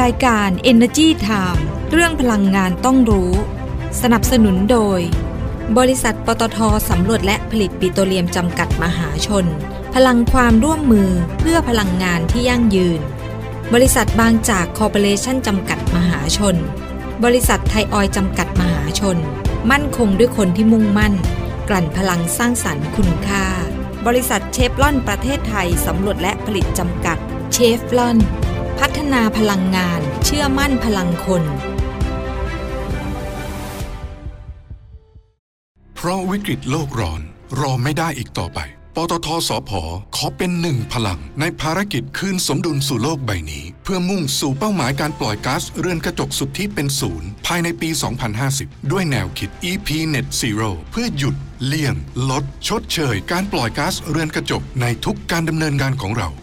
รายการ Energy Time เรื่องพลังงานต้องรู้ สนับสนุนโดย บริษัทปตทสำรวจและผลิตปิโตรเลียมจำกัดมหาชน พลังความร่วมมือเพื่อพลังงานที่ยั่งยืน บริษัทบางจากคอร์ปอเรชั่นจำกัดมหาชน บริษัทไทยออยจำกัดมหาชน มั่นคงด้วยคนที่มุ่งมั่น กลั่นพลังสร้างสรรค์คุณค่า บริษัทเชฟลอนประเทศไทยสำรวจและผลิตจำกัดเชฟลอน พัฒนาพลังงาน เชื่อมั่นพลังคน เพราะวิกฤตโลกร้อนรอไม่ได้อีกต่อไป ปตทสพขอเป็นหนึ่งพลัง ในภารกิจคืนสมดุลสู่โลกใบนี้ เพื่อมุ่งสู่เป้าหมายการปล่อยก๊าซเรือนกระจกสุดทธิเป็นศูนย์ ภายในปี 2050 ด้วยแนวคิด EP Net Zero เพื่อหยุด เลี่ยง ลด ชดเชย การปล่อยก๊าซเรือนกระจกในทุกการดำเนินงานของเรา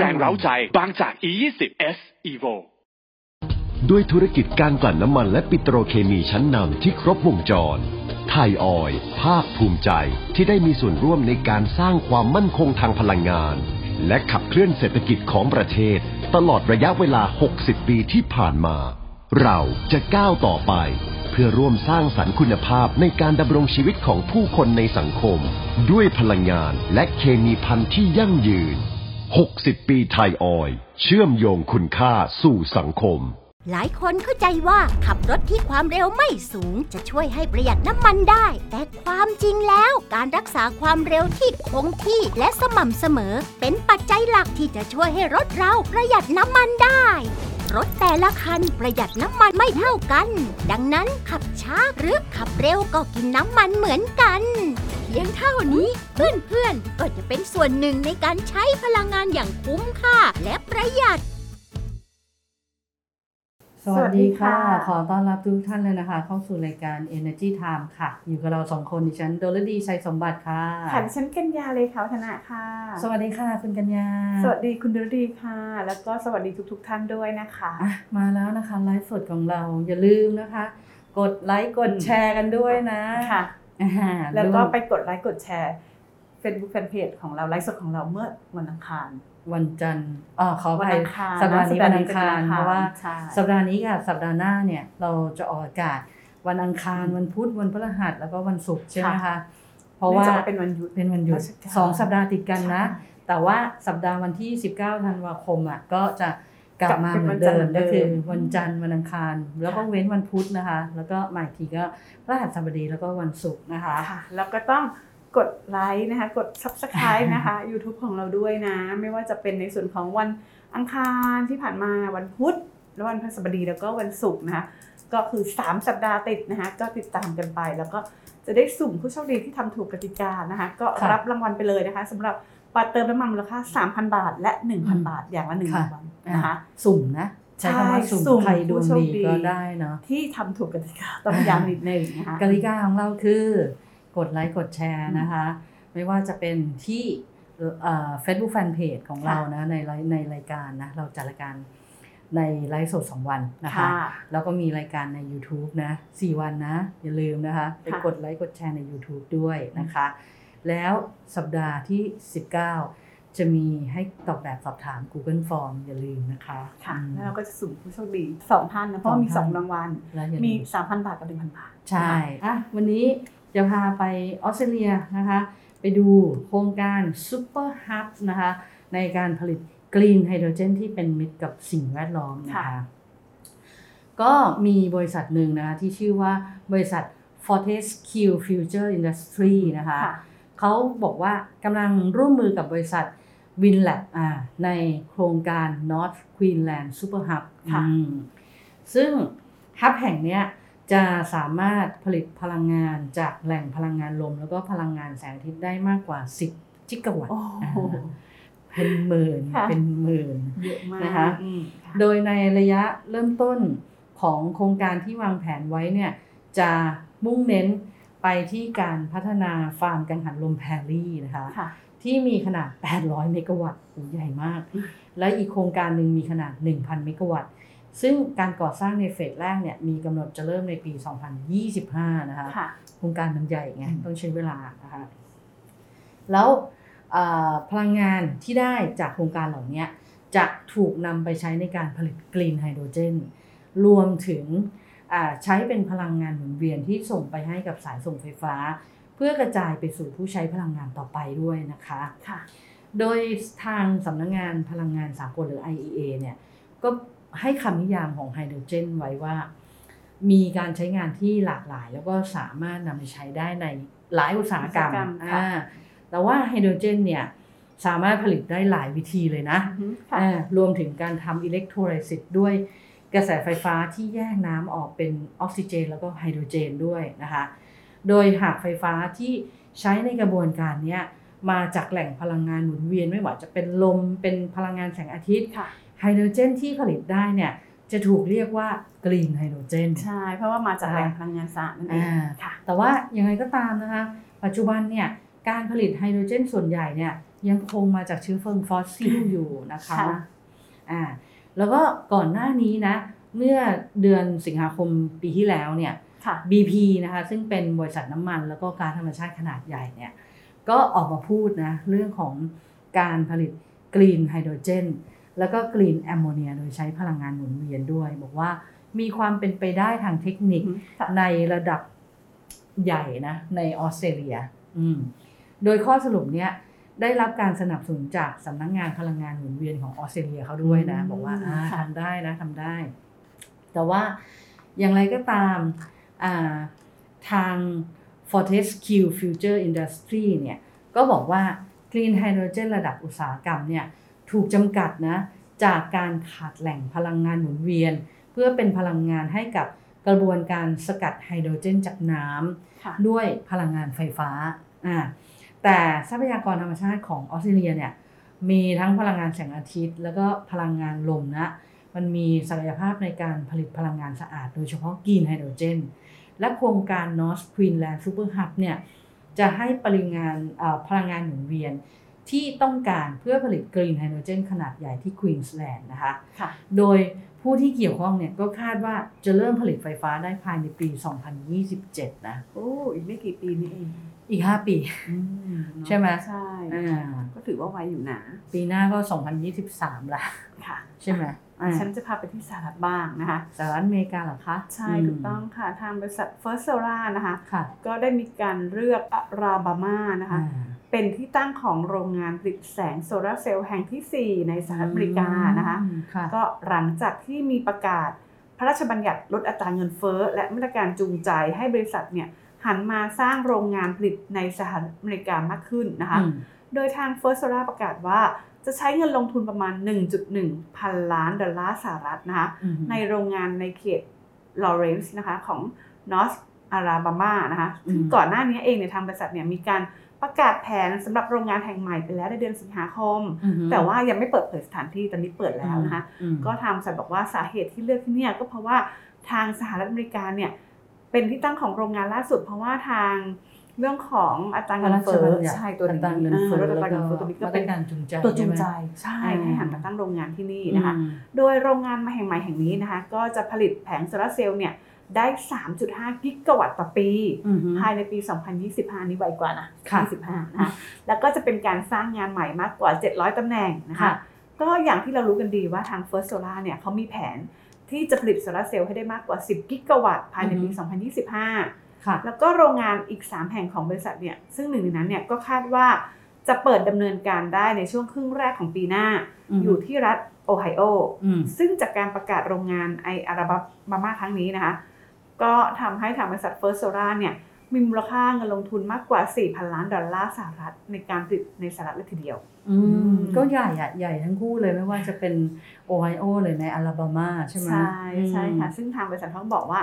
แรงเร้าใจ บางจาก E20 S Evo ด้วยธุรกิจการกลั่นน้ำมันและปิโตรเคมีชั้นนำที่ครบวงจร ไทยออยภาคภูมิใจที่ได้มีส่วนร่วมในการสร้างความมั่นคงทางพลังงาน และขับเคลื่อนเศรษฐกิจของประเทศ ตลอดระยะเวลา 60 ปีที่ผ่านมา เราจะก้าวต่อไป เพื่อร่วมสร้างสรรค์คุณภาพในการดำรงชีวิตของผู้คนในสังคม ด้วยพลังงานและเคมีพันธุ์ที่ยั่งยืน 60 ปีไทยออย เชื่อมโยงคุณค่าสู่สังคม หลายคนเข้าใจว่าขับรถที่ความเร็วไม่สูงจะช่วยให้ประหยัดน้ำมันได้ แต่ความจริงแล้วการรักษาความเร็วที่คงที่และสม่ำเสมอ เป็นปัจจัยหลักที่จะช่วยให้รถเราประหยัดน้ำมันได้ รถแต่ละคันประหยัดน้ำมันไม่เท่ากัน ดังนั้นขับช้าหรือขับเร็วก็กินน้ำมันเหมือนกัน เพียงเท่านี้เพื่อนๆก็จะเป็นส่วนหนึ่งในการใช้พลังงานอย่างคุ้มค่าและประหยัด สวัสดีค่ะสวัสดีค่ะ ขอต้อนรับทุกท่านเลยนะคะ เข้าสู่รายการ Energy Time ค่ะ อยู่กับเราสองคนดิฉันโดลดีชัยสมบัติค่ะค่ะดิฉันกัญญาเลยค่ะวัฒนะค่ะ สวัสดีค่ะ คุณกัญญา สวัสดีคุณดรดีค่ะ แล้วก็สวัสดีทุกๆทท่านด้วยนะคะอะมาแล้วนะคะไลฟ์สดของเราอย่าลืมนะคะ กดไลค์กดแชร์กันด้วยนะค่ะอ่าแล้วก็ไปกดไลค์กดแชร์ Facebook Fanpage ของเราไลฟ์สดของเราเมื่อวันอังคาร วันจันทร์อ๋อขอวัไปอังคารสัปดาห์นี้สัปวัดานห์นี้อังคารเป็นวันอังคารเพราะว่าใช่สัปดาห์นี้กับสัปดาห์หน้าเนี่ยเราจะออกอากาศวันอังคารวันพุธวันพฤหัสแล้วก็วันศุกร์ใช่ไหมคะเพราะว่านื่องจกเป็นวันหยุดเป็นวันหยุดราชการสองสัปดาห์ติดกันนะใช่แต่ว่าสัปดาห์วันที่ 19ธันวาคมอะก็จะกลับกลับมาเป็นเหมืวัอนนจัเดินทร์มก็คือเหมือนเดิมวันจันทร์วันอังคาร แล้วก็ค่ะเว้นวันพุธนะคะ แล้วก็มาอีกทีก็พระหัสบดีแล้วก็วันศุกร์นะคะค่ะแล้วก็ต้อง กดไลค์นะคะ กด Subscribe นะคะ YouTube ของเราด้วยนะ ไม่ว่าจะเป็นในส่วนของวันอังคารที่ผ่านมาวันพุธแล้ววันพฤหัสบดีแล้วก็วันศุกร์นะคะก็คือ 3 สัปดาห์ติดนะคะก็ติดตามกันไป แล้วก็จะได้สุ่มผู้โชคดีที่ทำถูกกติกานะคะ ก็ค่ะรับรางวัลไปเลยนะคะสำหรับบัตรเติมน้ำมันมูลค่า 3,000 บาท และอืม1,000 บาทอย่างละหนึ่งค่ะรางวัลนะคะ สุ่มนะใช้คำว่าสุ่มใช่สุ่มใครดวงผู้โชคดีดีก็ได้เนาะที่ทำถูกกติกาต้องย้ำนิดนึงนะคะกติกาของเราคือ กดไลค์กดแชร์นะคะ ไม่ว่าจะเป็นที่เฟซบุ๊กแฟนเพจของเรานะในไลฟ์ในรายการนะเราจัดรายการในไลฟ์สด2วันนะคะค่ะแล้วก็มีรายการใน YouTube นะ4วันนะ อย่าลืมนะคะไปค่ะกดไลค์กดแชร์ใน YouTube ด้วยนะคะ แล้วสัปดาห์ที่ 19 จะมีให้ตอบแบบสอบถาม Google Form อย่าลืมนะคะ ค่ะอืมแล้วเราก็จะสุ่มผู้โชคดีสองท่านนะ เพราะว่ามีสสอองงท่านรางวัลแล้วอย่ามีลืม3,000บาทกับ1,000บาท ใช่อะวันนี้ จะพาไปออสเตรเลียนะคะ ไปดูโครงการ Super Hub นะคะ ในการผลิตกรีนไฮโดรเจนที่เป็นมิตรกับสิ่งแวดล้อมนะคะค่ะก็มีบริษัทหนึ่งนะคะที่ชื่อว่าบริษัท Fortescue Future Industry นะคะค่ะเขาบอกว่ากำลังร่วมมือกับบริษัท WinLab อ่าในโครงการ North Queensland Super Hub ค่ะอืมซึ่งฮับแห่งเนี้ย จะสามารถผลิตพลังงานจากแหล่งพลังงานลม แล้วก็พลังงานแสงอาทิตย์ได้มากกว่า 10 จิกะวัตต์โอ้อ่าโหเป็นหมื่นค่ะเป็นหมื่นเยอะมากนะคะอืมค่ะโดยในระยะเริ่มต้นของโครงการที่วางแผนไว้เนี่ยจะมุ่งเน้นไปที่การพัฒนาฟาร์มกังหันลมแพรรี่นะคะค่ะที่มีขนาด 800 เมกะวัตต์โอ้ใหญ่มาก และอีกโครงการหนึ่งมีขนาด 1,000 เมกะวัตต์ ซึ่งการก่อสร้างในเฟสแรกเนี่ยมีกำหนดจะเริ่มในปี 2025 นะคะค่ะโครงการมันใหญ่ไงอืมต้องใช้เวลานะคะแล้วเอ่อพลังงานที่ได้จากโครงการเหล่านี้จะถูกนำไปใช้ในการผลิตกรีนไฮโดรเจน รวมถึงอ่าใช้เป็นพลังงานหมุนเวียนที่ส่งไปให้กับสายส่งไฟฟ้า เพื่อกระจายไปสู่ผู้ใช้พลังงานต่อไปด้วยนะคะค่ะโดยทางสำนักงงานพลังงานสากลหรือ IEA เนี่ยก็ ให้คำนิยามของไฮโดรเจนไว้ว่า มีการใช้งานที่หลากหลาย แล้วก็สามารถนำไปใช้ได้ในหลายอุตสาหกรรมอุตสาหกรรมค่ะอ่าแต่ว่าไฮโดรเจนเนี่ยสามารถผลิตได้หลายวิธีเลยนะอือฮึค่ะอ่ารวมถึงการทำอิเล็กโทรไลซิสด้วยกระแสไฟฟ้าที่แยกน้ำออกเป็นออกซิเจน แล้วก็ไฮโดรเจนด้วยนะคะ โดยหากไฟฟ้าที่ใช้ในกระบวนการเนี้ยมาจากแหล่งพลังงานหมุนเวียนไม่ว่าจะเป็นลมเป็นพลังงานแสงอาทิตย์ค่ะ ไฮโดรเจนที่ผลิตได้เนี่ยจะถูกเรียกว่ากรีนไฮโดรเจน ใช่ เพราะว่ามาจากแหล่งพลังงานสะอาดนั่นเองอ่าค่ะแต่ว่ายังไงก็ตามนะคะ ปัจจุบันเนี่ยการผลิตไฮโดรเจนส่วนใหญ่เนี่ยยังคงมาจากเชื้อเพลิงฟอสซิลอยู่นะคะค่ะอ่าแล้วก็ก่อนหน้านี้นะ เมื่อเดือนสิงหาคมปีที่แล้วเนี่ยค่ะ BP นะคะซึ่งเป็นบริษัทน้ำมัน แล้วก็ก๊าซธรรมชาติขนาดใหญ่เนี่ยก็ออกมาพูดนะเรื่องของการผลิต green ไฮโดรเจน แล้วก็ green แอมโมเนียโดยใช้พลังงานหมุนเวียนด้วย บอกว่ามีความเป็นไปได้ทางเทคนิคอือฮึค่ะในระดับใหญ่นะในออสเตรเลียอืมโดยข้อสรุปเนี้ยได้รับการสนับสนุนจากสำนักงงานพลังงานหมุนเวียนของออสเตรเลียเขาด้วยนะอืมบอกว่าอ่าค่ะทำได้นะทำได้ แต่ว่าอย่างไรก็ตามอ่าทาง Fortescue Future Industry เนี่ยก็บอกว่า Clean Hydrogen ระดับอุตสาหกรรมเนี่ย ถูกจำกัดนะจากการขาดแหล่งพลังงานหมุนเวียน เพื่อเป็นพลังงานให้กับกระบวนการสกัดไฮโดรเจนจากน้ำค่ะด้วยพลังงานไฟฟ้าอ่าแต่ทรัพยากรธรรมชาติของออสเตรเลียเนี่ยมีทั้งพลังงานแสงอาทิตย์ แล้วก็พลังงานลมนะมันมีศักยภาพในการผลิตพลังงานสะอาด โดยเฉพาะกรีนไฮโดรเจน และโครงการ North Queensland Super Hub เนี่ยจะให้ปริมาณเอ่อพลังงานหมุนเวียน ที่ต้องการเพื่อผลิตกรีนไฮโดรเจนขนาดใหญ่ที่ควีนสแลนด์นะคะค่ะโดยผู้ที่เกี่ยวข้องเนี่ยก็คาดว่าจะเริ่มผลิตไฟฟ้าได้ภายในปี 2027 นะ โอ้ อีกไม่กี่ปีนี่เอง อีก 5 ปีอืเนอะใช่ไหมใช่อ่าก็ถือว่าไวอยู่นะ ปีหน้าก็ 2023 ละค่ะ ใช่ไหมอ่าฉันจะพาไปที่สหรัฐบ้างนะคะสหรัฐอเมริกาเหรอคะ ใช่ ถูกต้องค่ะ ทางบริษัท First Solar นะคะค่ะก็ได้มีการเลือกอาราบามานะคะอ่า เป็นที่ตั้งของโรงงานผลิตแสงโซลาร์เซลล์แห่งทีสี่ 4 ในสหรัฐอเมริกานะคะอืมค่ะก็หลังจากที่มีประกาศพระราชบัญญัติลดอัตราเงินเฟ้อ และมาตรการจูงใจให้บริษัทเนี่ยหันมาสร้างโรงงานผลิตในสหรัฐอเมริกามากขึ้นนะคะอืมโดยทาง First Solar ประกาศว่าจะใช้เงินลงทุนประมาณ 1.1 พันล้านดอลลาร์สหรัฐนะคะอืมในโรงงานในเขตลอเรนซ์นะคะของ North Alabama นะคะซึ่งอืมก่อนหน้านี้เองในยทางบริษัทเนี่ยมีการ ประกาศแผนสำหรับโรงงานแห่งใหม่ไปแล้วในเดือนสิงหาคมอืมแต่ว่ายังไม่เปิดเผยสถานที่ตอนนี้เปิดแล้วนะคะอืมก็ทางบริษัทบอกว่าสาเหตุที่เลือกที่เนี่ยก็เพราะว่าทางสหรัฐอเมริกาเนี่ยเป็นที่ตั้งของโรงงานล่าสุด เพราะว่าทางเรื่องของอัตราพเงิระนราชเฟ้บัอญญัติใช่ตัวอันี้ตราเงินเฟ้อออลดแล้อัวตราก็เงินเฟ้อตัวนี้ก็มาตเป็รนการจูงใจตัวจูงใจใช่ใช่ไหมให้หันมาตั้งโรงงานที่นี่นะคะอืมโดยโรงงานมาแห่งใหม่แห่งนี้นะคะ ก็จะผลิตแผงโซลาร์เซลล์เนี่ย ได้ 3.5 กิกะวัตต์ต่อปีอืมภายในปี 2025 นี้ไวกว่านะค่ะ25นะคะแล้วก็จะเป็นการสร้างงานใหม่มากกว่า 700 ตำแหน่งนะคะค่ะก็อย่างที่เรารู้กันดีว่าทาง First Solar เนี่ยเขามีแผนที่จะผลิตโซลาร์เซลล์ให้ได้มากกว่า 10 กิกะวัตต์ภายในปีอือฮึ2025ค่ะแล้วก็โรงงานอีก 3 แห่งของบริษัทเนี่ย ซึ่งหนึ่งในนั้นเนี่ยก็คาดว่าจะเปิดดำเนินการได้ในช่วงครึ่งแรกของปีหน้าอืมอยู่ที่รัฐโอไฮโออืมซึ่งจากการประกาศโรงงานในอลาบามาครั้งนี้นะคะ ก็ทำให้ทางบริษัท First Solar เนี่ยมีมูลค่าเงินลงทุนมากกว่า 4,000 ล้านดอลลาร์สหรัฐในการผลิตในสหรัฐเลยทีเดียว อืมอืมก็ใหญ่อะใหญ่ทั้งคู่เลยไม่ว่าจะเป็นโอไฮโอหรือในอลาบามาใช่ไหมใช่ใช่ค่ะ ซึ่งทางบริษัทเขาบอกว่า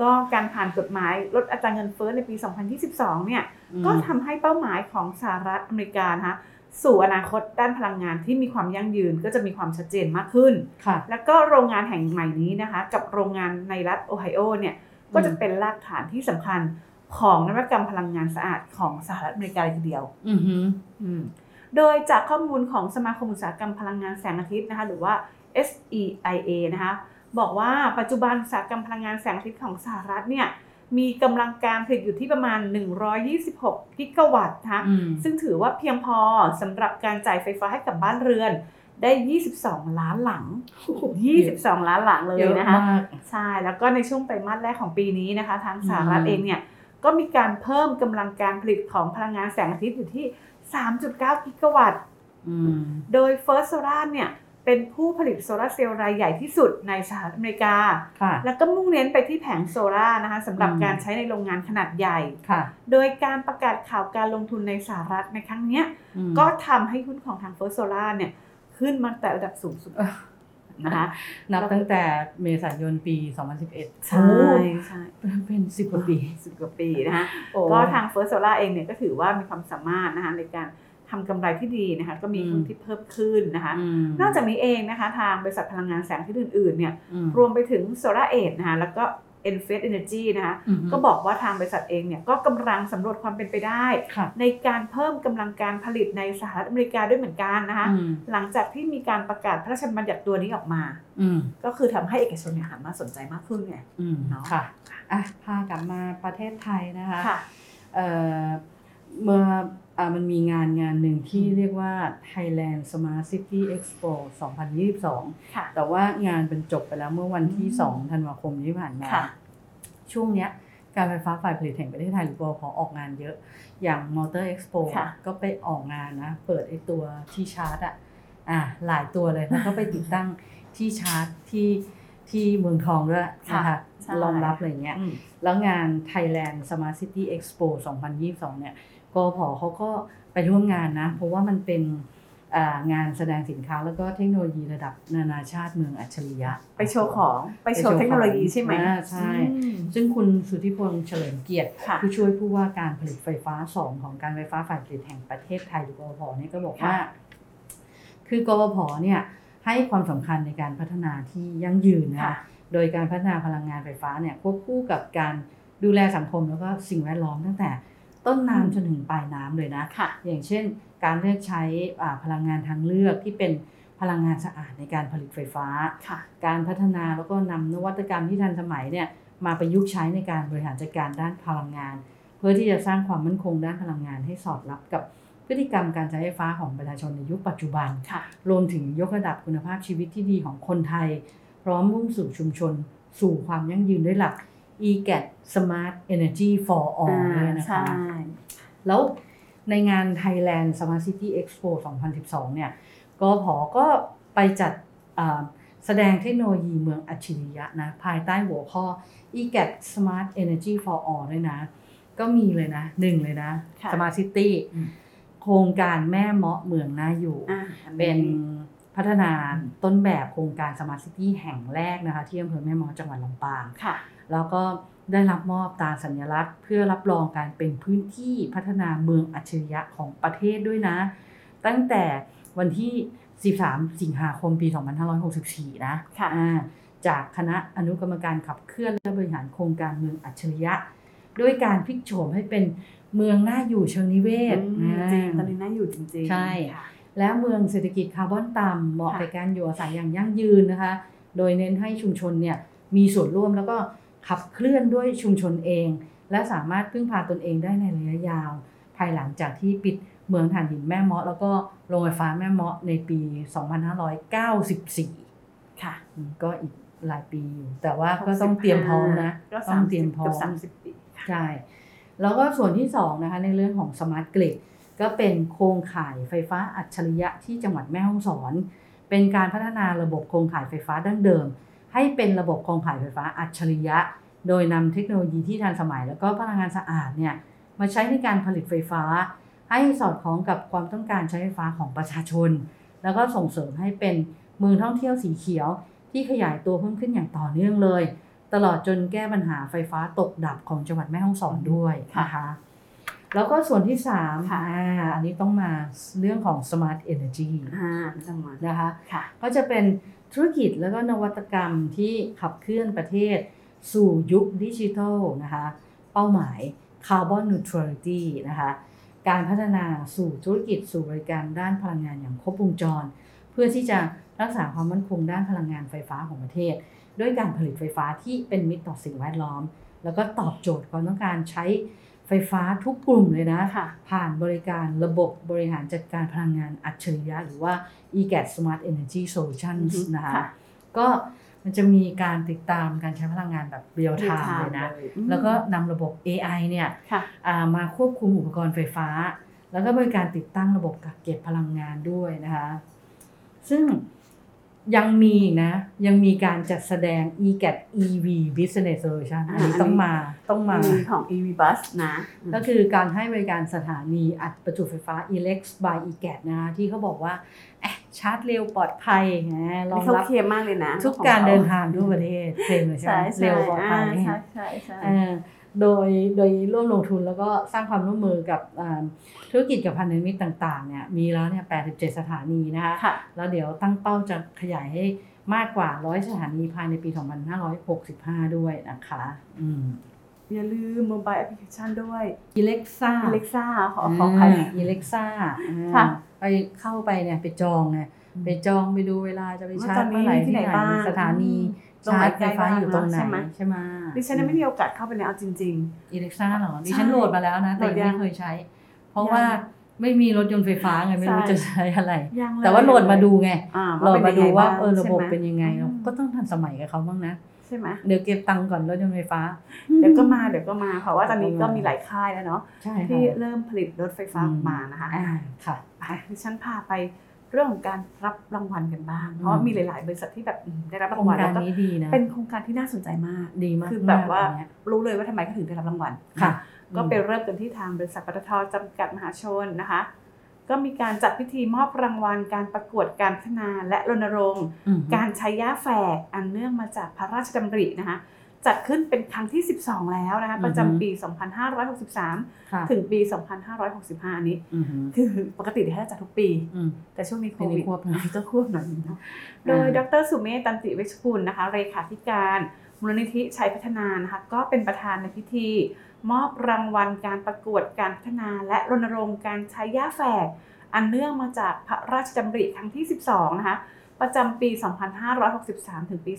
ก็การผ่านกฎหมายลดอัตราเงินเฟ้อในปี 2022 เนี่ยอืมก็ทำให้เป้าหมายของสหรัฐอเมริกานะคะสู่อนาคตด้านพลังงานที่มีความยั่งยืนก็จะมีความชัดเจนมากขึ้นค่ะแล้วก็โรงงานแห่งใหม่นี้นะคะ กับโรงงานในรัฐโอไฮโอเนี่ย ก็จะเป็นรากฐานที่สำคัญของนวัตกรรมพลังงานสะอาดของสหรัฐอเมริกาเลยทีเดียวอือหืออืมโดยจากข้อมูลของสมาคมอุตสาหกรรมพลังงานแสงอาทิตย์นะคะหรือว่า SEIA นะคะบอกว่าปัจจุบันอุตสาหกรรมพลังงานแสงอาทิตย์ของสหรัฐเนี่ยมีกำลังการผลิตอยู่ที่ประมาณ 126 กิกะวัตต์นะคะอืมซึ่งถือว่าเพียงพอสำหรับการจ่ายไฟฟ้าให้กับบ้านเรือน ได้ 22 ล้านหลัง 22 ล้านหลังเลยเยอะนะคะมากใช่แล้วก็ในช่วงไตรมาสแรกของปีนี้นะคะ ทางสหรัฐเองเนี่ยก็มีการเพิ่มกำลังการผลิตของพลังงานแสงอาทิตย์อยู่ที่ 3.9 กิกะวัตต์อืมโดย First Solar เนี่ยเป็นผู้ผลิตโซลาร์เซลล์รายใหญ่ที่สุดในสหรัฐอเมริกาค่ะแล้วก็มุ่งเน้นไปที่แผงโซลาร์นะคะสำหรับอืมการใช้ในโรงงานขนาดใหญ่ค่ะโดยการประกาศข่าวการลงทุนในสหรัฐในครั้งเนี้ยอืมก็ทำให้หุ้นของทาง First Solar เนี่ย ขึ้นมาแต่ระดับสูงสุดเออนะคะนับตั้งแต่เมษายนปี 2011 ใช่ใช่โอ้เป็นสิบกว่าปีสิบกว่าปีนะคะโอ้ก็ทาง First Solar เองเนี่ยก็ถือว่ามีความสามารถนะคะในการทำกำไรที่ดีนะคะก็มีหุ้นที่เพิ่มขึ้นนะคะมนอกจากนี้เองนะคะทางบริษัทพลังงานแสงอาที่อื่นๆเนี่ยอืมรวมไปถึง Solar Edge นะคะแล้วก็ e n f a s Energy นะคะอืมก็บอกว่าทางบริษัทเองเนี่ยก็กำลังสำรวจความเป็นไปได้ค่ะในการเพิ่มกำลังการผลิตในสหรัฐอเมริกาด้วยเหมือนกันนะคะอืมหลังจากที่มีการประกาศพระราชบัญญัติตัวนี้ออกมาอืมก็คือทำให้เอกชนเนี่ยหันมาสนใจมากขึ้นไงอืมเนาะค่ะอะพากลับมาประเทศไทยนะคะค่ะเอ่อเมื่ออ่า มันมีงานงานหนึ่งที่เรียกว่า Thailand Smart City Expo 2022ค่ะแต่ว่างานเป็นจบไปแล้วเมื่อวันที่อืม2ธันวาคมที่ผ่านมาค่ะช่วงเนี้ยการไฟฟ้าฝ่ายผลิตแห่งประเทศไทยหรือปอพอออกงานเยอะ อย่าง Motor Expo ค่ะก็ไปออกงานนะ เปิดไอตัวที่ชาร์จอะอะหลายตัวเลยแล้วก็ไปติดตั้งที่ชาร์จที่ที่เมืองทองด้วยนะคะใช่รองรับอะไรเงี้ยอืมแล้วงาน Thailand Smart City Expo 2022 เนี่ย กพเขาก็ไปร่วมงานนะ เพราะว่ามันเป็นอ่างานแสดงสินค้าแล้วก็เทคโนโลยีระดับนานาชาติเมืองอัจฉริยะ ไปโชว์ของไปโชว์เทคโนโลยีใช่ไหมอ่าใช่อืมซึ่งคุณสุทธิพลเฉลิมเกียรติค่ะผู้ช่วยผู้ว่าการผลิตไฟฟ้า2ของการไฟฟ้าฝ่ายผลิตแห่งประเทศไทยหรือกพเนี่ยก็บอกว่าค่ะคือกพเนี่ยให้ความสำคัญในการพัฒนาที่ยั่งยืนนะค่ะโดยการพัฒนาพลังงานไฟฟ้าเนี่ยควบคู่กับการดูแลสังคมแล้วก็สิ่งแวดล้อมตั้งแต่ ต้นอืมน้ำจนถึงปลายน้ำเลยนะค่ะ อย่างเช่น การเลือกใช้อ่าพลังงานทางเลือกที่เป็นพลังงานสะอาดในการผลิตไฟฟ้าค่ะการพัฒนาแล้วก็นำนวัตกรรมที่ทันสมัยเนี่ยมาประยุกต์ใช้ในการบริหารจัดการด้านพลังงาน เพื่อที่จะสร้างความมั่นคงด้านพลังงานให้สอดรับกับพฤติกรรมการใช้ไฟฟ้าของประชาชนในยุคปัจจุบันค่ะรวมถึงยกระดับคุณภาพชีวิตที่ดีของคนไทย พร้อมมุ่งสู่ชุมชน สู่ความยั่งยืนด้วยหลัก e-gat Smart Energy for All ด้วยนะคะใช่แล้วในงาน Thailand Smart City Expo 2012 เนี่ยกพก็ไปจัดอ่าแสดงเทคโนโลยีเมืองอัจฉริยะนะ ภายใต้หัวข้อ e-gat Smart Energy for All ด้วยนะ ก็มีเลยนะหนึ่งเลยนะค่ะ Smart City อืมโครงการแม่เมาะเมืองน่าอยู่อะอัเป็น พัฒนาต้นแบบโครงการ Smart City แห่งแรกนะคะที่อำเภอแม่เมาะจังหวัดลำปางค่ะ แล้วก็ได้รับมอบตราสัญลักษณ์ เพื่อรับรองการเป็นพื้นที่พัฒนาเมืองอัจฉริยะของประเทศด้วยนะ ตั้งแต่วันที่ 13 สิงหาคมปี 2564 นะค่ะอ่าจากคณะอนุกรรมการขับเคลื่อนและบริหารโครงการเมืองอัจฉริยะ ด้วยการพลิกโฉมให้เป็นเมืองน่าอยู่เชิงนิเวศอืมจริงอ่าตอนนี้น่าอยู่จริงๆ ใช่ค่ะ และเมืองเศรษฐกิจคาร์บอนต่ำเหมาะค่ะกับการอยู่อาศัยอย่างยั่งยืนนะคะ โดยเน้นให้ชุมชนเนี่ยมีส่วนร่วมแล้วก็ขับเคลื่อนด้วยชุมชนเอง และสามารถพึ่งพาตนเองได้ในระยะยาว ภายหลังจากที่ปิดเมืองถ่านหินแม่เมาะ แล้วก็โรงไฟฟ้าแม่เมาะในปี 2594 ค่ะอืมก็อีกหลายปีอยู่ แต่ว่าก็ต้องเตรียมพร้อมนะก็ต้อสางมเตรียมพร้อเกืมอบสามสิบปีค่ะใช่ แล้วก็ส่วนที่2นะคะในเรื่องของสมาร์ทกริด ก็เป็นโครงข่ายไฟฟ้าอัจฉริยะที่จังหวัดแม่ฮ่องสอน เป็นการพัฒนาระบบโครงข่ายไฟฟ้าดั้งเดิม ให้เป็นระบบโครงข่ายไฟฟ้าอัจฉริยะ โดยนำเทคโนโลยีที่ทันสมัย แล้วก็พลังงานสะอาดเนี่ยมาใช้ในการผลิตไฟฟ้า ให้สอดคล้องกับความต้องการใช้ไฟฟ้าของประชาชน แล้วก็ส่งเสริมให้เป็นเมืองท่องเที่ยวสีเขียว ที่ขยายตัวเพิ่มขึ้นอย่างต่อเนื่องเลย ตลอดจนแก้ปัญหาไฟฟ้าตกดับของจังหวัดแม่ฮ่องสอนด้วยนะคะ แล้วก็ส่วนที่3ค่ะอ่าอันนี้ต้องมาเรื่องของ smart energy อ่าไม่ต้องมานะคะค่ะก็จะเป็นธุรกิจแล้วก็นวัตกรรมที่ขับเคลื่อนประเทศสู่ยุคดิจิทัลนะคะ เป้าหมาย Carbon Neutrality นะคะ การพัฒนาสู่ธุรกิจสู่บริการด้านพลังงานอย่างครบวงจร เพื่อที่จะรักษาความมั่นคงด้านพลังงานไฟฟ้าของประเทศ ด้วยการผลิตไฟฟ้าที่เป็นมิตรต่อสิ่งแวดล้อม แล้วก็ตอบโจทย์ความต้องการใช้ ไฟฟ้าทุกกลุ่มเลยนะค่ะผ่านบริการระบบบริหารจัดการพลังงานอัจฉริยะ หรือว่า eGAT Smart Energy Solutions อือฮึนะคะค่ะก็มันจะมีการติดตามการใช้พลังงานแบบเรียลไท real ม์ time เลยนะเลยอืมแล้วก็นำระบบ AI เนี่ยค่ะอ่ามาควบคุมอุปกรณ์ไฟฟ้า แล้วก็บริการติดตั้งระบบกักเก็บพลังงานด้วยนะคะ ซึ่ง ยังมีอีกนะ ยังมีการจัดแสดง eGAT EV Business Solution อันนี้อ่าต้องมาต้องมามีของ EV Bus นะ ก็คือการให้บริการสถานีอัดประจุไฟฟ้า Elex by eGAT นะคะที่เขาบอกว่าเอ๊ะชาร์จเร็วปลอดภัยนะรองเขารับเคลมมากเลยนะ ทุกการเดินทางทั่วประเทศเคลมเลยใช่ไหใช่มใช่เร็วปลอดภัยาใช่ใช่ใช่เออ โดยโดยร่วมลงทุนแล้วก็สร้างความร่วมมือกับอ่าธุรกิจกับพันธมิตรต่างๆเนี่ยมีแล้วเนี่ย 87 สถานีนะคะค่ะแล้วเดี๋ยวตั้งเป้าจะขยายให้มากกว่า 100 สถานีภายในปี 2565 ด้วยนะคะอืมอย่าลืมโมบายแอปพลิเคชันด้วย Alexa Alexa ขอขอใคร EleXA ค่ะไปเข้าไปเนี่ยไปจองไงไปจองไปดูเวลาจะไปว่าชาร์อนจนี้เมื่อไหร่มีที่ที่ไหนไหนบ้างสถานี ตรงไหนชาร์จไฟฟ้าอยู่ตรงไหนใช่ไหมใช่ไหมดิฉันยังไม่มีโอกาสเข้าไปเลยเอาจริง EleXA เหรอดิฉันโหลดมาแล้วนะ แต่โหลดยัยังงไม่เคยใช้ เพราะว่าไม่มีรถยนต์ไฟฟ้าไงไม่รู้ใช่จะใช้อะไรๆยังเลยแต่ว่าโหลดมาดูไงอ่าโหลดมาดูว่าเป็นยังไงบ้งเออระบบใช่ไหมเป็นยังไงอืมก็ต้องทันสมัยกับเขาบ้างนะใช่ไหมเดี๋ยวเก็บตังค์ก่อนรถยนต์ไฟฟ้า เดี๋ยวก็มาเดี๋ยวก็มาเพราะว่าตอนนี้เดี๋ยวก็ก็มามีมีหลายค่ายแล้วเนาะใช่ที่ค่ะเริ่มผลิตรถไฟฟ้าออกมานะคะอ่าค่ะไปดิฉันพาไป เรื่องของการรับรางวัลกันบ้าง เพราะว่ามีหลาย ๆ บริษัทที่แบบอืมได้รับโครารงงวัลกาแล้รวก็นี้ดีนะเป็นโครงการที่น่าสนใจมากดีมากคือแบบว่าอันเนี้ยรู้เลยว่าทำไมเขาถึงได้รับรางวัลค่ะ ก็ไปเริ่มกันที่ทางบริษัทปตทจำกัดมหาชนนะคะ ก็มีการจัดพิธีมอบรางวัล การประกวดการพัฒนาและรณรงค์อืมการใช้ย่าแฝกอันเนื่องมาจากพระราชดำรินะคะ จัดขึ้นเป็นครั้งที่ 12 แล้วนะคะประจำปี 2563ค่ะถึงปี 2565 อันนี้อืมคือปกติเนี่ยเขาจะจัดทุกปีอืมแต่ช่วงนี้โคปีนี้วิดควบหน่อยก็ควบหน่อยนึงเนาะโดยดรสุเมธตันติเวชกุลนะคะเลขาธิการมูลนิธิชัยพัฒนานะคะก็เป็นประธานในพิธี มอบรางวัลการประกวดการพัฒนา และรณรงค์การใช้ย่าแฝกอันเนื่องมาจากพระราชดำริครั้งที่ 12 นะคะ ประจำปี 2563 ถึงปี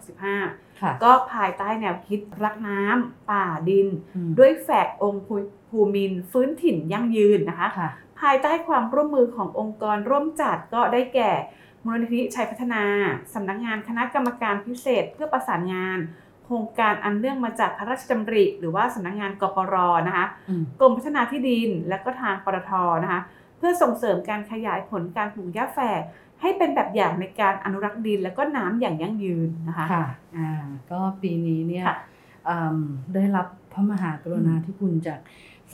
2565ค่ะก็ภายใต้แนวคิดรักน้ำป่าดินอืมด้วยแฝกองค์ภูภูมินทร์ฟื้นถิ่นยั่งยืนนะคะค่ะภายใต้ความร่วมมือขององค์กรร่วมจัดก็ได้แก่มูลนิธิชัยพัฒนาสำนักงานคณะกรรมการพิเศษเพื่อประสานงาน โครงการอันเนื่องมาจากพระราชดำริ หรือว่าสำนักงานกปรนะคะอืมกรมพัฒนาที่ดินและก็ทางปตทนะคะ เพื่อส่งเสริมการขยายผลการปลูกหญ้าแฝกให้เป็นแบบอย่างในการอนุรักษ์ดินและก็น้ำอย่างยั่งยืนนะคะค่ะอ่าก็ปีนี้เนี่ยค่ะอืมได้รับพระมหากรุณาธิคุณจาก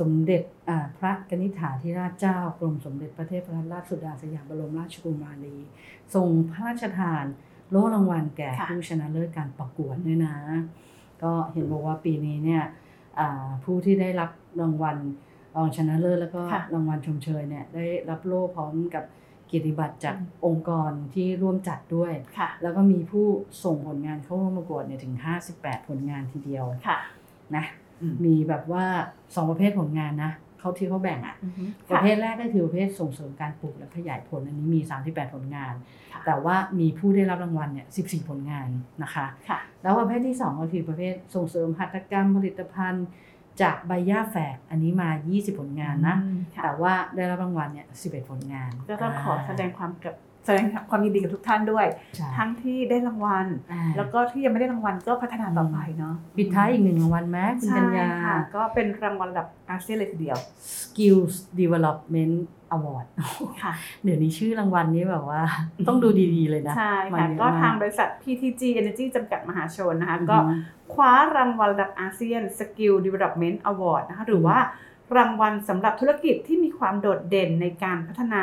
สมเด็จอ่าพระกนิษฐาธิราชเจ้ากรมสมเด็จพระเทพรัตนราชสุดาสยามบรมราชกุมารีทรงพระราชทานโล่รางวัลแก่ค่ะผู้ชนะเลิศการประกวดด้วยนะ ก็เห็นบอกว่าปีนี้เนี่ยอ่าผู้ที่ได้รับรางวัล รองชนะเลิศแล้วก็ค่ะรางวัลชมเชยเนี่ยได้รับโล่พร้อมกับเกียรติบัตรจากองค์กรที่ร่วมจัดด้วยค่ะแล้วก็มีผู้ส่งผลงานเข้าร่วมประกวดเนี่ยถึง 58 ผลงานทีเดียวค่ะนะอืมมีแบบว่า2ประเภทผลงานนะเขาที่เขาแบ่งอะ่ะอือฮึประเภทแรกก็คือประเภทส่งเสริมการปลูกและขยายผลอันนี้มี 38 ผลงานค่ะแต่ว่ามีผู้ได้รับรางวัลเนี่ย 14 ผลงานนะคะค่ะแล้วประเภทที่ 2 ก็คือประเภทส่งเสริมหัตถกรรมผลิตภัณฑ์ จากใบหญ้าแฝกอันนี้มา 20 ผลงานนะอืมค่ะแต่ว่าได้รับรางวัลเนี่ย 11 ผลงาน ก็ต้องขอแสดงความกับแสดงความยินดีกับทุกท่านด้วยใช่ทั้งที่ได้รางวัลอ่าแล้วก็ที่ยังไม่ได้รางวัลก็พัฒนาต่อไปเนาะปิดท้ายอีกหนึ่งรางวัลไหมคุณใช่กัญญาค่ะก็เป็นรางวัลระดับอาเซียนเลยทีเดียว Skills Development Award ค่ะเดี๋ยวนี้ชื่อรางวัลนี้แบบว่า ต้องดูดีๆเลยนะใช่มาค่ะเยอะก็มทางบริษัท PTG Energy จำกัดมหาชนนะคะอือฮึก็คว้ารางวัลระดับอาเซียน Skill Development Award นะคะหรือว่ารางวัลสำหรับธุรกิจที่มีความโดดเด่นในการพัฒนา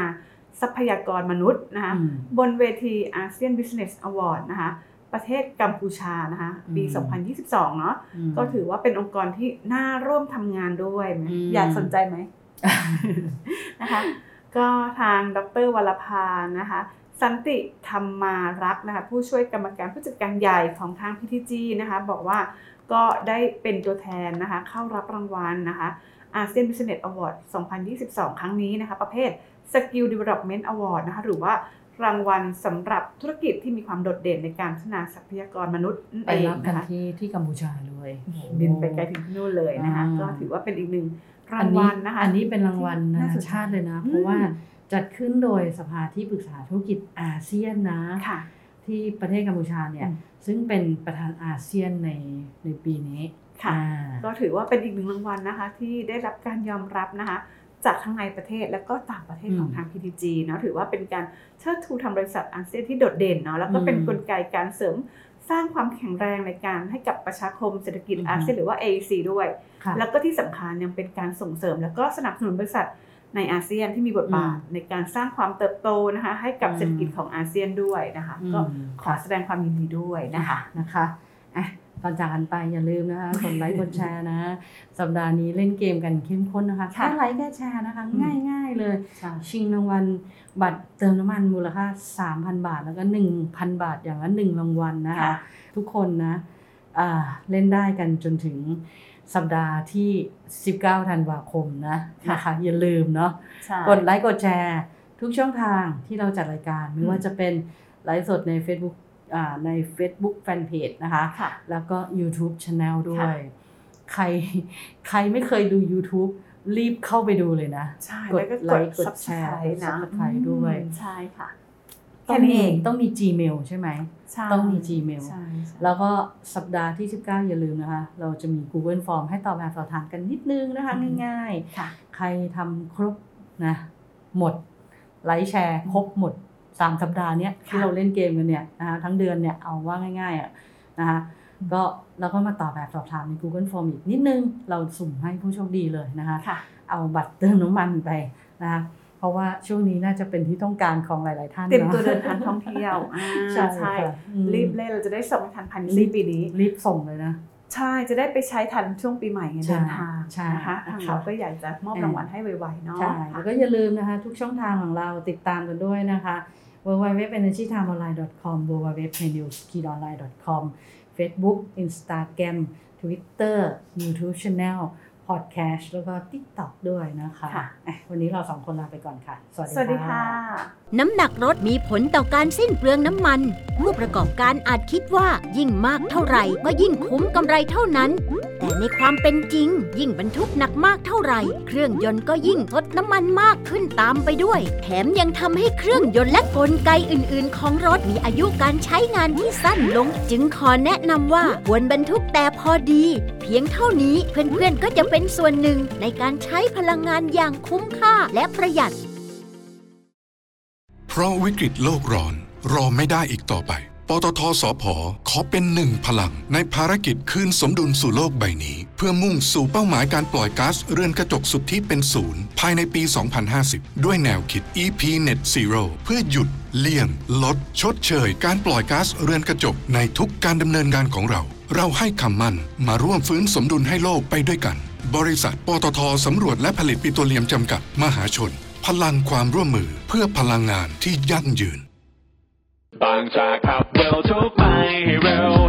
ทรัพยากรมนุษย์นะคะอืมบนเวทีอาเซียน Business Award นะคะประเทศกัมพูชานะคะปีอืม2022 เนาะมก็ถือว่าเป็นองค์กรที่น่าร่วมทำงานด้วยไหมอืมอยากสนใจไหม นะคะก็ทางดรวรพานะคะสันติธรรมารักษ์นะคะผู้ช่วยกรรมการผู้จัดการใหญ่ของทาง PTG นะคะบอกว่าก็ได้เป็นตัวแทนนะคะเข้ารับรางวัลนะคะอาเซียน Business Award 2022 ครั้งนี้นะคะประเภท Skill Development Award นะคะหรือว่ารางวัลสำหรับธุรกิจที่มีความโดดเด่นในการพัฒนาทรัพยากรมนุษย์นั่นไปเองรับกันนะคะที่ที่กัมพูชาเลย บินไปไกลถึงที่นู่นเลยนะคะอ่าก็ถือว่าเป็นอีกหนึ่ง ราอังนวันี้ลนะคะอันนี้เป็นรางวัลนาน่นาสนใจชาติเลยนะอืมเพราะว่าจัดขึ้นโดยสภาที่ปรึกษาธุรกิจอาเซียนนะค่ะที่ประเทศกัมพูชาเนี่ยอืมซึ่งเป็นประธานอาเซียนในในปีนี้ค่ะอ่าก็ถือว่าเป็นอีกหนึ่งรางวัลนะคะ ที่ได้รับการยอมรับนะคะจากทั้งในประเทศและก็ต่างประเทศของอืมทาง PTG เนาะถือว่าเป็นการเชิดชูทางบริษัทอาเซียนที่โดดเด่นเนาะแล้วก็เป็นอืมกลไกการเสริม สร้างความแข็งแรงในการให้กับประชาคมเศรษฐกิจอือฮึอาเซียนหรือว่า AEC ด้วยค่ะแล้วก็ที่สำคัญยังเป็นการส่งเสริม แล้วก็สนับสนุนบริษัทในอาเซียนที่มีบทบาทอืมในการสร้างความเติบโตนะคะให้กับอืมเศรษฐกิจของอาเซียนด้วยนะคะอืมก็ขอค่ะแสดงความยินดีด้วยนะคะนะคะอะ ก่อนจากกันไปอย่าลืมนะคะกดไลค์กดแชร์นะ สัปดาห์นี้เล่นเกมกันเข้มข้นนะคะค่ะแค่ไลค์แค่แชร์นะคะอืมง่ายๆเลยใช่ชิงรางวัลบัตรเติมน้ำมันมูลค่า 3,000 บาท แล้วก็ 1,000 บาทอย่างละหนึ่งรางวัลนะคะค่ะทุกคนนะอ่าเล่นได้กันจนถึงสัปดาห์ที่ 19 ธันวาคมนะนะคะอย่าลืมเนาะใช่กดไลค์กดแชร์ ทุกช่องทางที่เราจัดรายการไม่ว่าจะเป็นไลฟ์สดใน Facebook อ่า ใน Facebook Fanpage นะคะค่ะแล้วก็ YouTube Channel ด้วค่ะยใครใครไม่เคยดู YouTube รีบเข้าไปดูเลยนะใช่กดแล้วก็ไลกดค์กดแชร์ Subscribe นะ Subscribe ด้วยอืมใช่ค่ะต้อแค่งนี้มีเองต้องมี Gmail ใช่ไหมใช่ต้องมี Gmail ใช่ใช่แล้วก็สัปดาห์ที่ 19 อย่าลืมนะคะ เราจะมี Google Form ให้ตอบแบบสอบถามกันนิดนึงนะคะอืมง่ายค่ะๆใครทำครบนะ หมด ไลค์แชร์ ครบหมด 3สัปดาห์เนี้ยที่ค่ะเราเล่นเกมกันเนี่ยนะคะทั้งเดือนเนี่ยเอาว่าง่ายๆอะนะคะก็เราก็มาตอบแบบสอบถามใน Google Form อีกนิดนึง เราสุ่มให้ผู้โชคดีเลยนะคะค่ะเอาบัตรเติมน้ำมันไปนะคะเพราะว่าช่วงนี้น่าจะเป็นที่ต้องการของหลาย ๆ ท่านเตรียมนะตัวเดินทางท่องเที่ยวอ่าใช่ใช่ค่ะอืมรีบเล่นเราจะได้ส่งให้ทันภายในสิ้นปีนี้ รีบส่งเลยนะใช่จะได้ไปใช้ทันช่วงปีใหม่ไงใช่เดินทางใช่นะคะทางค่ะเราก็อยากจะมอบรางวัลให้ไวๆเนาะใช่แล้วก็อย่าลืมนะคะ ทุกช่องทางของเราติดตามกันด้วยนะคะ www.energytimeonline.com www.newskidonline.com Facebook Instagram Twitter YouTube Channel Podcast แล้วก็ TikTok ด้วยนะคะค่ะอะ วันนี้เราสองคนลาไปก่อนค่ะ สวัสดี สวัสดีค่ะ น้ำหนักรถมีผลต่อการสิ้นเปลืองน้ำมัน ผู้ประกอบการอาจคิดว่ายิ่งมากเท่าไหร่ก็ยิ่งคุ้มกำไรเท่านั้น แต่ในความเป็นจริง ยิ่งบรรทุกหนักมากเท่าไหร่ เครื่องยนต์ก็ยิ่งทดน้ำมันมากขึ้นตามไปด้วย แถมยังทำให้เครื่องยนต์และกลไกอื่นๆ ของรถมีอายุการใช้งานที่สั้นลง จึงขอแนะนำว่าควรบรรทุกแต่พอดี เพียงเท่านี้เพื่อนๆก็จะเป็นส่วนหนึ่งในการใช้พลังงานอย่างคุ้มค่าและประหยัด เพราะวิกฤตโลกร้อน รอไม่ได้อีกต่อไป ปตทสพขอเป็นหนึ่งพลัง ในภารกิจคืนสมดุลสู่โลกใบนี้ เพื่อมุ่งสู่เป้าหมายการปล่อยก๊าซเรือนกระจกสุทธิเป็นศูนย์ภายในปี 2050 ด้วยแนวคิด EP Net Zero เพื่อหยุดเลี่ยง ลด ชดเชย การปล่อยก๊าซเรือนกระจกในทุกการดำเนินงานของเรา เราให้คำมั่นมาร่วมฟื้นสมดุลให้โลกไปด้วยกัน บริษัท ปตทสำรวจและผลิตปิโตรเลียมจำกัดมหาชน พลังความร่วมมือเพื่อพลังงานที่ยั่งยืน บางจากขับเร็วทุกไปให้เร็ว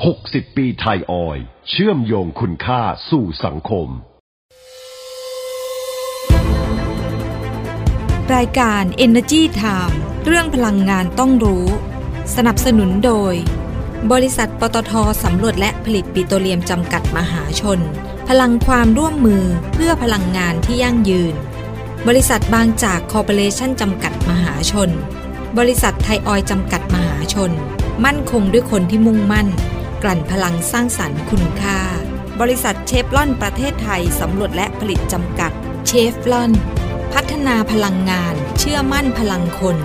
60 ปีไทยออย เชื่อมโยงคุณค่าสู่สังคม รายการ Energy Time เรื่องพลังงานต้องรู้ สนับสนุนโดย บริษัทปตทสำรวจและผลิตปิโตรเลียมจำกัดมหาชน พลังความร่วมมือเพื่อพลังงานที่ยั่งยืน บริษัทบางจากคอร์ปอเรชั่นจำกัดมหาชน บริษัทไทยออยจำกัดมหาชน มั่นคงด้วยคนที่มุ่งมั่น กลั่นพลังสร้างสรรค์คุณค่า บริษัทเชฟลอนประเทศไทยสำรวจและผลิตจำกัด เชฟลอน พัฒนาพลังงาน เชื่อมั่นพลังคน